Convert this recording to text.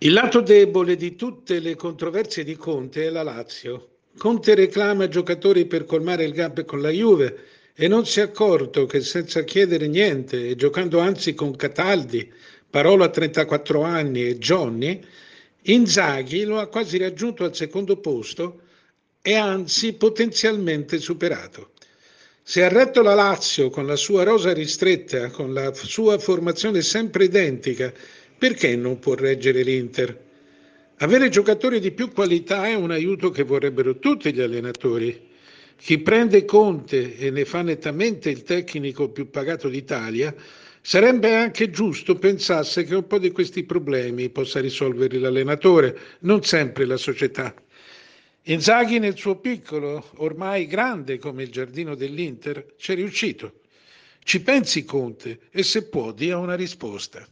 Il lato debole di tutte le controversie di Conte è la Lazio. Conte reclama giocatori per colmare il gap con la Juve e non si è accorto che senza chiedere niente e giocando anzi con Cataldi, Parolo a 34 anni e Johnny, Inzaghi lo ha quasi raggiunto al secondo posto e anzi potenzialmente superato. Se ha retto la Lazio con la sua rosa ristretta, con la sua formazione sempre identica perché non può reggere l'Inter? Avere giocatori di più qualità è un aiuto che vorrebbero tutti gli allenatori. Chi prende Conte e ne fa nettamente il tecnico più pagato d'Italia, sarebbe anche giusto pensasse che un po' di questi problemi possa risolverli l'allenatore, non sempre la società. Inzaghi nel suo piccolo, ormai grande come il giardino dell'Inter, ci è riuscito. Ci pensi Conte e se può dia una risposta.